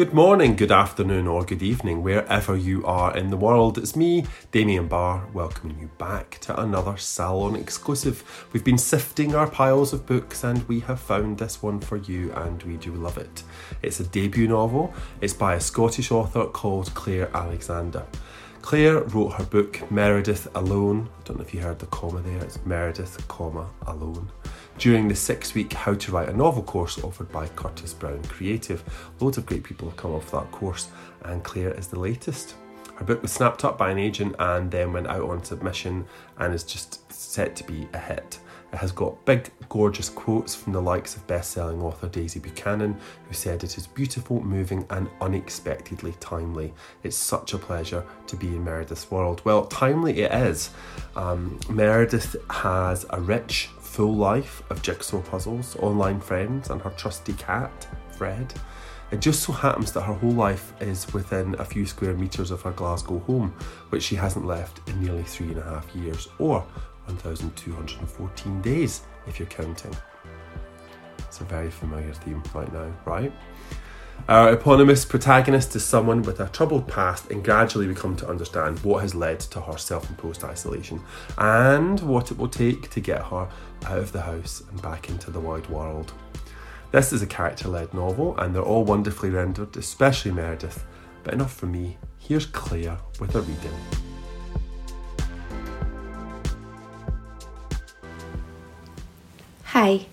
Good morning, good afternoon, or good evening, wherever you are in the world. It's me, Damien Barr, welcoming you back to another Salon exclusive. We've been sifting our piles of books and we have found this one for you, and we do love it. It's a debut novel, it's by a Scottish author called Claire Alexander. Claire wrote her book Meredith Alone. I don't know if you heard the comma there, it's Meredith, comma, alone. During the six week How to Write a Novel course offered by Curtis Brown Creative. Loads of great people have come off that course, and Claire is the latest. Her book was snapped up by an agent and then went out on submission and is just set to be a hit. It has got big, gorgeous quotes from the likes of best selling author Daisy Buchanan, who said it is beautiful, moving, and unexpectedly timely. It's such a pleasure to be in Meredith's world. Well, timely it is. Um, Meredith has a rich, full life of jigsaw puzzles, online friends, and her trusty cat, Fred. It just so happens that her whole life is within a few square metres of her Glasgow home, which she hasn't left in nearly three and a half years, or 1,214 days if you're counting. It's a very familiar theme right now, right? Our eponymous protagonist is someone with a troubled past, and gradually we come to understand what has led to her self imposed isolation and what it will take to get her out of the house and back into the wide world. This is a character led novel, and they're all wonderfully rendered, especially Meredith. But enough for me, here's Claire with a reading. Hi,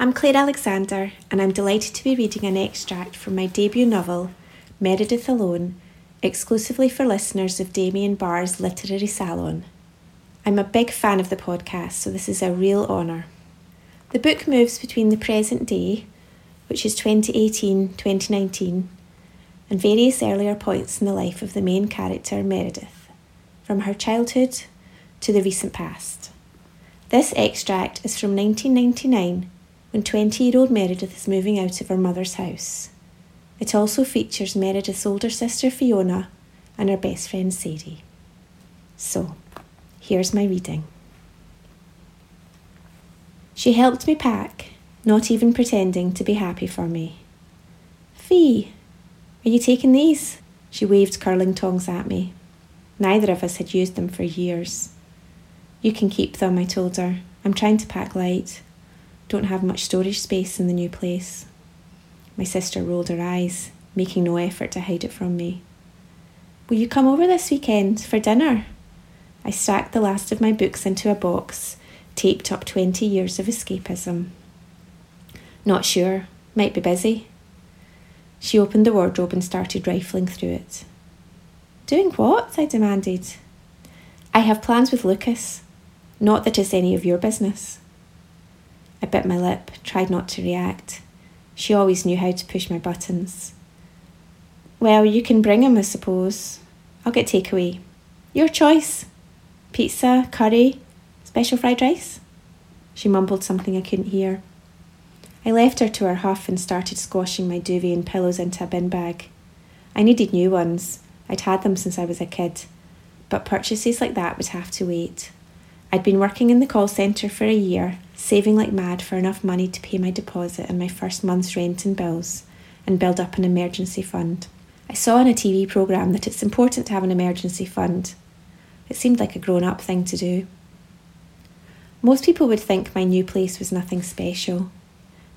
I'm Claire Alexander, and I'm delighted to be reading an extract from my debut novel, Meredith Alone, exclusively for listeners of Damien Barr's Literary Salon. I'm a big fan of the podcast, so this is a real honour. The book moves between the present day, which is 2018 2019, and various earlier points in the life of the main character, Meredith, from her childhood to the recent past. This extract is from 1999 when 20 year old Meredith is moving out of her mother's house. It also features Meredith's older sister Fiona and her best friend Sadie. So, here's my reading. She helped me pack, not even pretending to be happy for me. Fee, are you taking these? She waved curling tongs at me. Neither of us had used them for years. You can keep them, I told her. I'm trying to pack light. Don't have much storage space in the new place. My sister rolled her eyes, making no effort to hide it from me. Will you come over this weekend for dinner? I stacked the last of my books into a box, taped up 20 years of escapism. Not sure, might be busy. She opened the wardrobe and started rifling through it. Doing what? I demanded. I have plans with Lucas. Not that it's any of your business. I bit my lip, tried not to react. She always knew how to push my buttons. Well, you can bring him, I suppose. I'll get takeaway. Your choice. Pizza, curry, special fried rice? She mumbled something I couldn't hear. I left her to her huff and started squashing my duvet and pillows into a bin bag. I needed new ones. I'd had them since I was a kid. But purchases like that would have to wait. I'd been working in the call centre for a year, saving like mad for enough money to pay my deposit and my first month's rent and bills, and build up an emergency fund. I saw on a TV programme that it's important to have an emergency fund. It seemed like a grown up thing to do. Most people would think my new place was nothing special.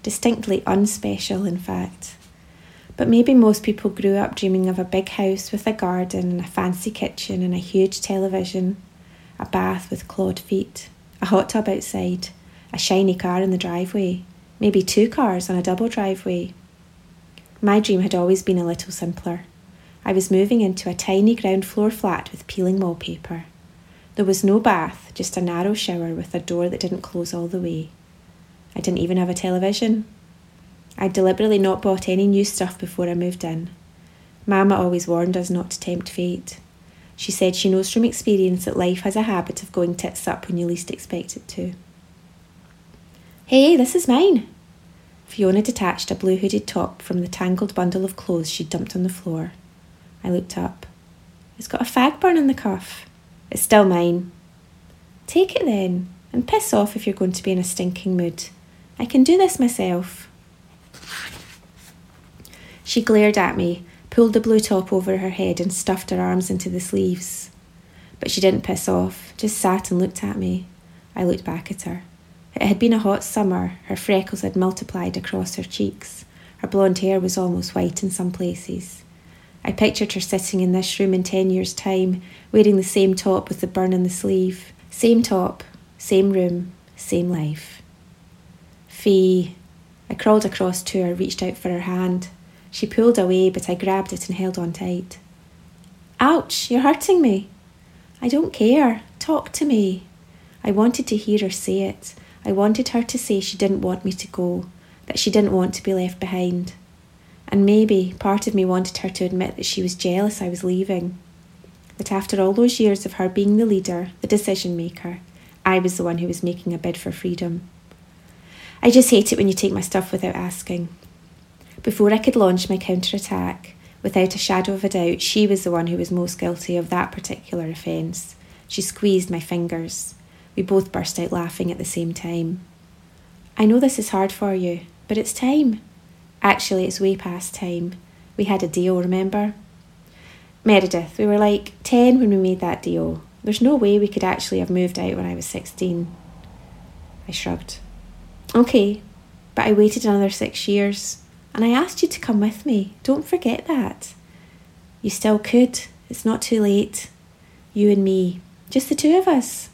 Distinctly unspecial, in fact. But maybe most people grew up dreaming of a big house with a garden and a fancy kitchen and a huge television a bath with clawed feet, a hot tub outside, a shiny car in the driveway, maybe two cars on a double driveway. My dream had always been a little simpler. I was moving into a tiny ground floor flat with peeling wallpaper. There was no bath, just a narrow shower with a door that didn't close all the way. I didn't even have a television. I'd deliberately not bought any new stuff before I moved in. Mama always warned us not to tempt fate. She said she knows from experience that life has a habit of going tits up when you least expect it to. Hey, this is mine. Fiona detached a blue hooded top from the tangled bundle of clothes she'd dumped on the floor. I looked up. It's got a fag burn on the cuff. It's still mine. Take it then, and piss off if you're going to be in a stinking mood. I can do this myself. She glared at me, pulled the blue top over her head, and stuffed her arms into the sleeves. But she didn't piss off, just sat and looked at me. I looked back at her. It had been a hot summer, her freckles had multiplied across her cheeks. Her blonde hair was almost white in some places. I pictured her sitting in this room in ten years' time, wearing the same top with the burn in the sleeve. Same top, same room, same life. Fee. I crawled across to her, reached out for her hand. She pulled away, but I grabbed it and held on tight. Ouch, you're hurting me. I don't care. Talk to me. I wanted to hear her say it. I wanted her to say she didn't want me to go, that she didn't want to be left behind. And maybe part of me wanted her to admit that she was jealous I was leaving. That after all those years of her being the leader, the decision maker, I was the one who was making a bid for freedom. I just hate it when you take my stuff without asking. Before I could launch my counterattack, without a shadow of a doubt, she was the one who was most guilty of that particular offence. She squeezed my fingers. We both burst out laughing at the same time. I know this is hard for you, but it's time. Actually, it's way past time. We had a deal, remember? Meredith, we were like 10 when we made that deal. There's no way we could actually have moved out when I was 16. I shrugged. Okay, but I waited another six years, and I asked you to come with me. Don't forget that. You still could. It's not too late. You and me. Just the two of us.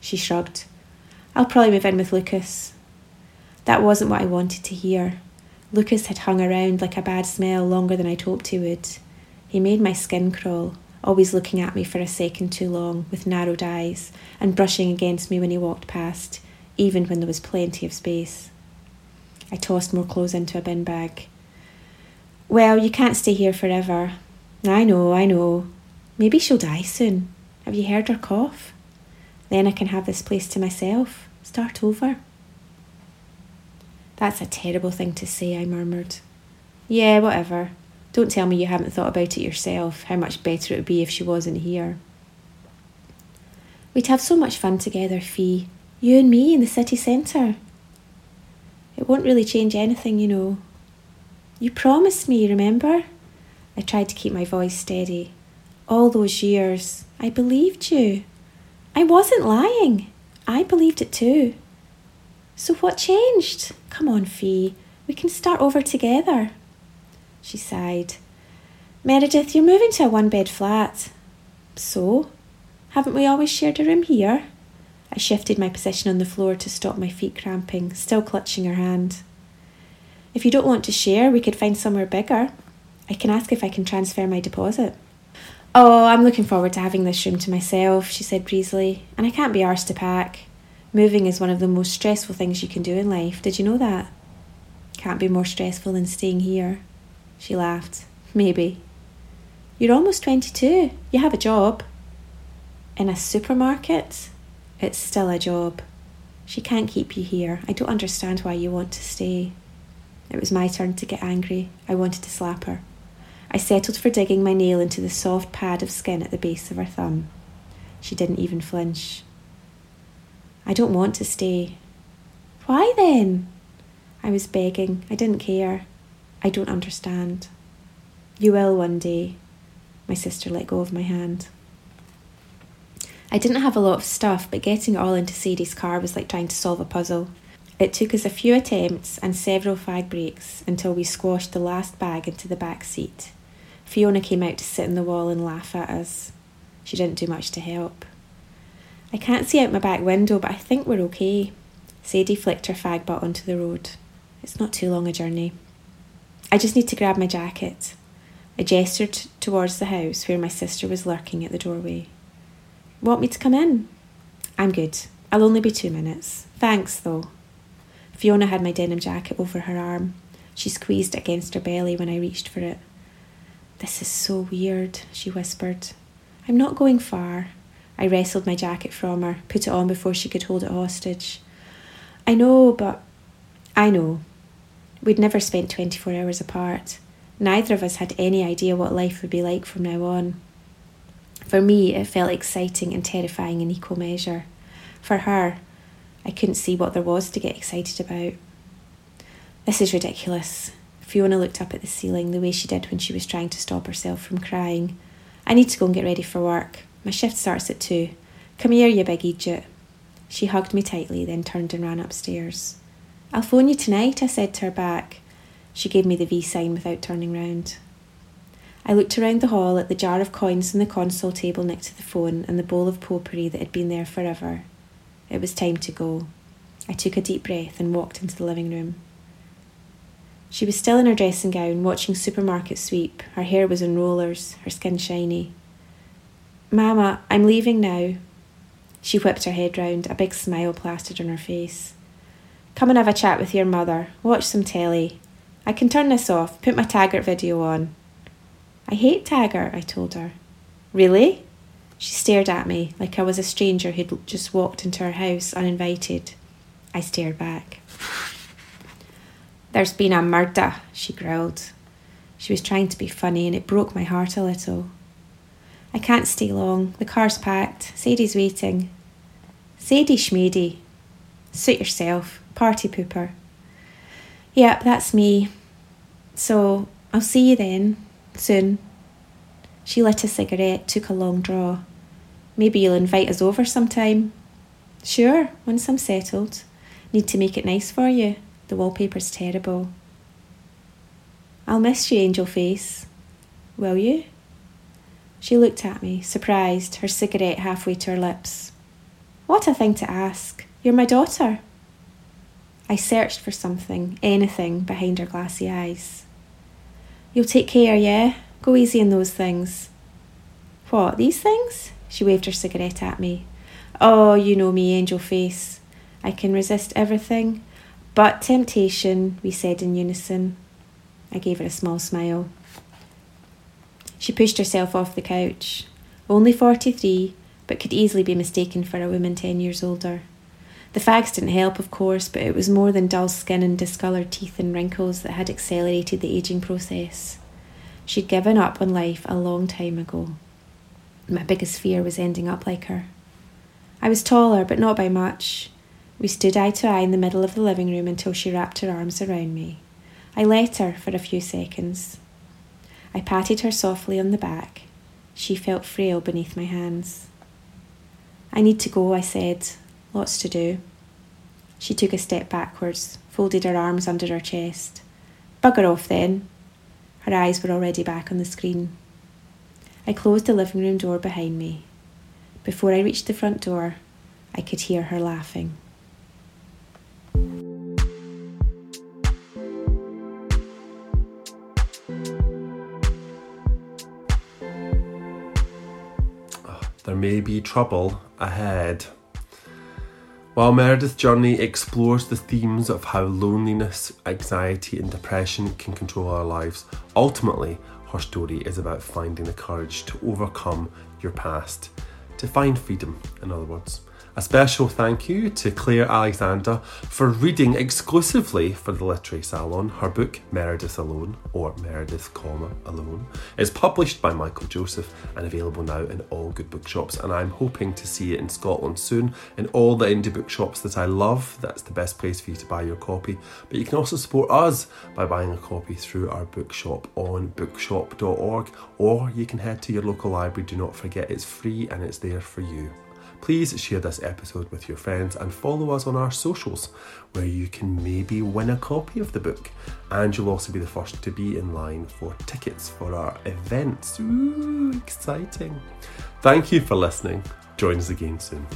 She shrugged. I'll probably move in with Lucas. That wasn't what I wanted to hear. Lucas had hung around like a bad smell longer than I'd hoped he would. He made my skin crawl, always looking at me for a second too long with narrowed eyes and brushing against me when he walked past, even when there was plenty of space. I tossed more clothes into a bin bag. Well, you can't stay here forever. I know, I know. Maybe she'll die soon. Have you heard her cough? Then I can have this place to myself, start over. That's a terrible thing to say, I murmured. Yeah, whatever. Don't tell me you haven't thought about it yourself, how much better it would be if she wasn't here. We'd have so much fun together, Fee. You and me in the city centre. It won't really change anything, you know. You promised me, remember? I tried to keep my voice steady. All those years, I believed you. I wasn't lying. I believed it too. So what changed? Come on, Fee. We can start over together. She sighed. Meredith, you're moving to a one bed flat. So? Haven't we always shared a room here? I shifted my position on the floor to stop my feet cramping, still clutching her hand. If you don't want to share, we could find somewhere bigger. I can ask if I can transfer my deposit. Oh, I'm looking forward to having this room to myself, she said breezily, and I can't be arsed to pack. Moving is one of the most stressful things you can do in life. Did you know that? Can't be more stressful than staying here. She laughed. Maybe. You're almost 22. You have a job. In a supermarket? It's still a job. She can't keep you here. I don't understand why you want to stay. It was my turn to get angry. I wanted to slap her. I settled for digging my nail into the soft pad of skin at the base of her thumb. She didn't even flinch. I don't want to stay. Why then? I was begging. I didn't care. I don't understand. You will one day. My sister let go of my hand. I didn't have a lot of stuff, but getting it all into Sadie's car was like trying to solve a puzzle. It took us a few attempts and several fag breaks until we squashed the last bag into the back seat. Fiona came out to sit on the wall and laugh at us. She didn't do much to help. I can't see out my back window, but I think we're okay. Sadie flicked her fag butt onto the road. It's not too long a journey. I just need to grab my jacket. I gestured towards the house where my sister was lurking at the doorway. Want me to come in? I'm good. I'll only be two minutes. Thanks, though. Fiona had my denim jacket over her arm. She squeezed against her belly when I reached for it. This is so weird, she whispered. I'm not going far. I wrestled my jacket from her, put it on before she could hold it hostage. I know, but. I know. We'd never spent 24 hours apart. Neither of us had any idea what life would be like from now on. For me, it felt exciting and terrifying in equal measure. For her, I couldn't see what there was to get excited about. This is ridiculous. Fiona looked up at the ceiling the way she did when she was trying to stop herself from crying. I need to go and get ready for work. My shift starts at two. Come here, you big idiot. She hugged me tightly, then turned and ran upstairs. I'll phone you tonight, I said to her back. She gave me the V sign without turning round. I looked around the hall at the jar of coins on the console table next to the phone and the bowl of potpourri that had been there forever. It was time to go. I took a deep breath and walked into the living room. She was still in her dressing gown, watching supermarket sweep. Her hair was in rollers, her skin shiny. Mama, I'm leaving now. She whipped her head round, a big smile plastered on her face. Come and have a chat with your mother. Watch some telly. I can turn this off. Put my Taggart video on. I hate Taggart, I told her. Really? She stared at me like I was a stranger who'd just walked into her house uninvited. I stared back. There's been a murder, she growled. She was trying to be funny and it broke my heart a little. I can't stay long. The car's packed. Sadie's waiting. Sadie Schmady. Suit yourself. Party pooper. Yep, that's me. So, I'll see you then. Soon. She lit a cigarette, took a long draw. Maybe you'll invite us over sometime. Sure, once I'm settled. Need to make it nice for you. The wallpaper's terrible. I'll miss you, angel face. Will you? She looked at me, surprised, her cigarette halfway to her lips. What a thing to ask. You're my daughter. I searched for something, anything, behind her glassy eyes. You'll take care, yeah? Go easy on those things. What, these things? She waved her cigarette at me. Oh, you know me, angel face. I can resist everything. But temptation, we said in unison. I gave her a small smile. She pushed herself off the couch. Only 43, but could easily be mistaken for a woman 10 years older. The fags didn't help, of course, but it was more than dull skin and discoloured teeth and wrinkles that had accelerated the ageing process. She'd given up on life a long time ago. My biggest fear was ending up like her. I was taller, but not by much. We stood eye to eye in the middle of the living room until she wrapped her arms around me. I let her for a few seconds. I patted her softly on the back. She felt frail beneath my hands. I need to go, I said. Lots to do. She took a step backwards, folded her arms under her chest. Bugger off then. Her eyes were already back on the screen. I closed the living room door behind me. Before I reached the front door, I could hear her laughing. There may be trouble ahead. While Meredith's journey explores the themes of how loneliness, anxiety, and depression can control our lives, ultimately, her story is about finding the courage to overcome your past, to find freedom, in other words. A special thank you to Claire Alexander for reading exclusively for the Literary Salon her book Meredith Alone, or Meredith, comma, Alone, is published by Michael Joseph and available now in all good bookshops. And I'm hoping to see it in Scotland soon in all the indie bookshops that I love. That's the best place for you to buy your copy. But you can also support us by buying a copy through our bookshop on bookshop.org, or you can head to your local library. Do not forget it's free and it's there for you. Please share this episode with your friends and follow us on our socials where you can maybe win a copy of the book. And you'll also be the first to be in line for tickets for our events. Ooh, exciting! Thank you for listening. Join us again soon.